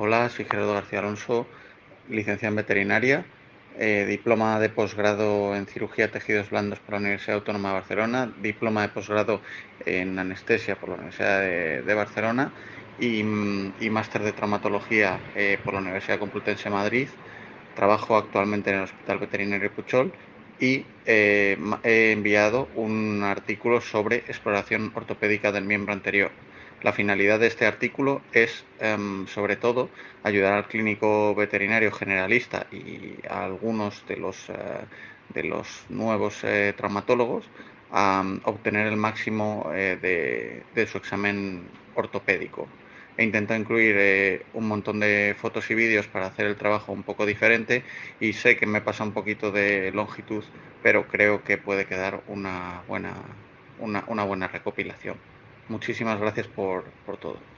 Hola, soy Gerardo García Alonso, licenciado en veterinaria, eh, diploma de posgrado en cirugía tejidos blandos por la Universidad Autónoma de Barcelona, diploma de posgrado en anestesia por la Universidad de, Barcelona y, máster de traumatología eh, por la Universidad Complutense de Madrid. Trabajo actualmente en el Hospital Veterinario Puchol y eh, he enviado un artículo sobre exploración ortopédica del miembro anterior. La finalidad de este artículo es, em, sobre todo, ayudar al clínico veterinario generalista y a algunos de los, eh, de los nuevos eh, traumatólogos a um, obtener el máximo eh, de, su examen ortopédico. He intentado incluir un montón de fotos y vídeos para hacer el trabajo un poco diferente y sé que me pasa un poquito de longitud, pero creo que puede quedar una buena, una buena recopilación. Muchísimas gracias por, por todo.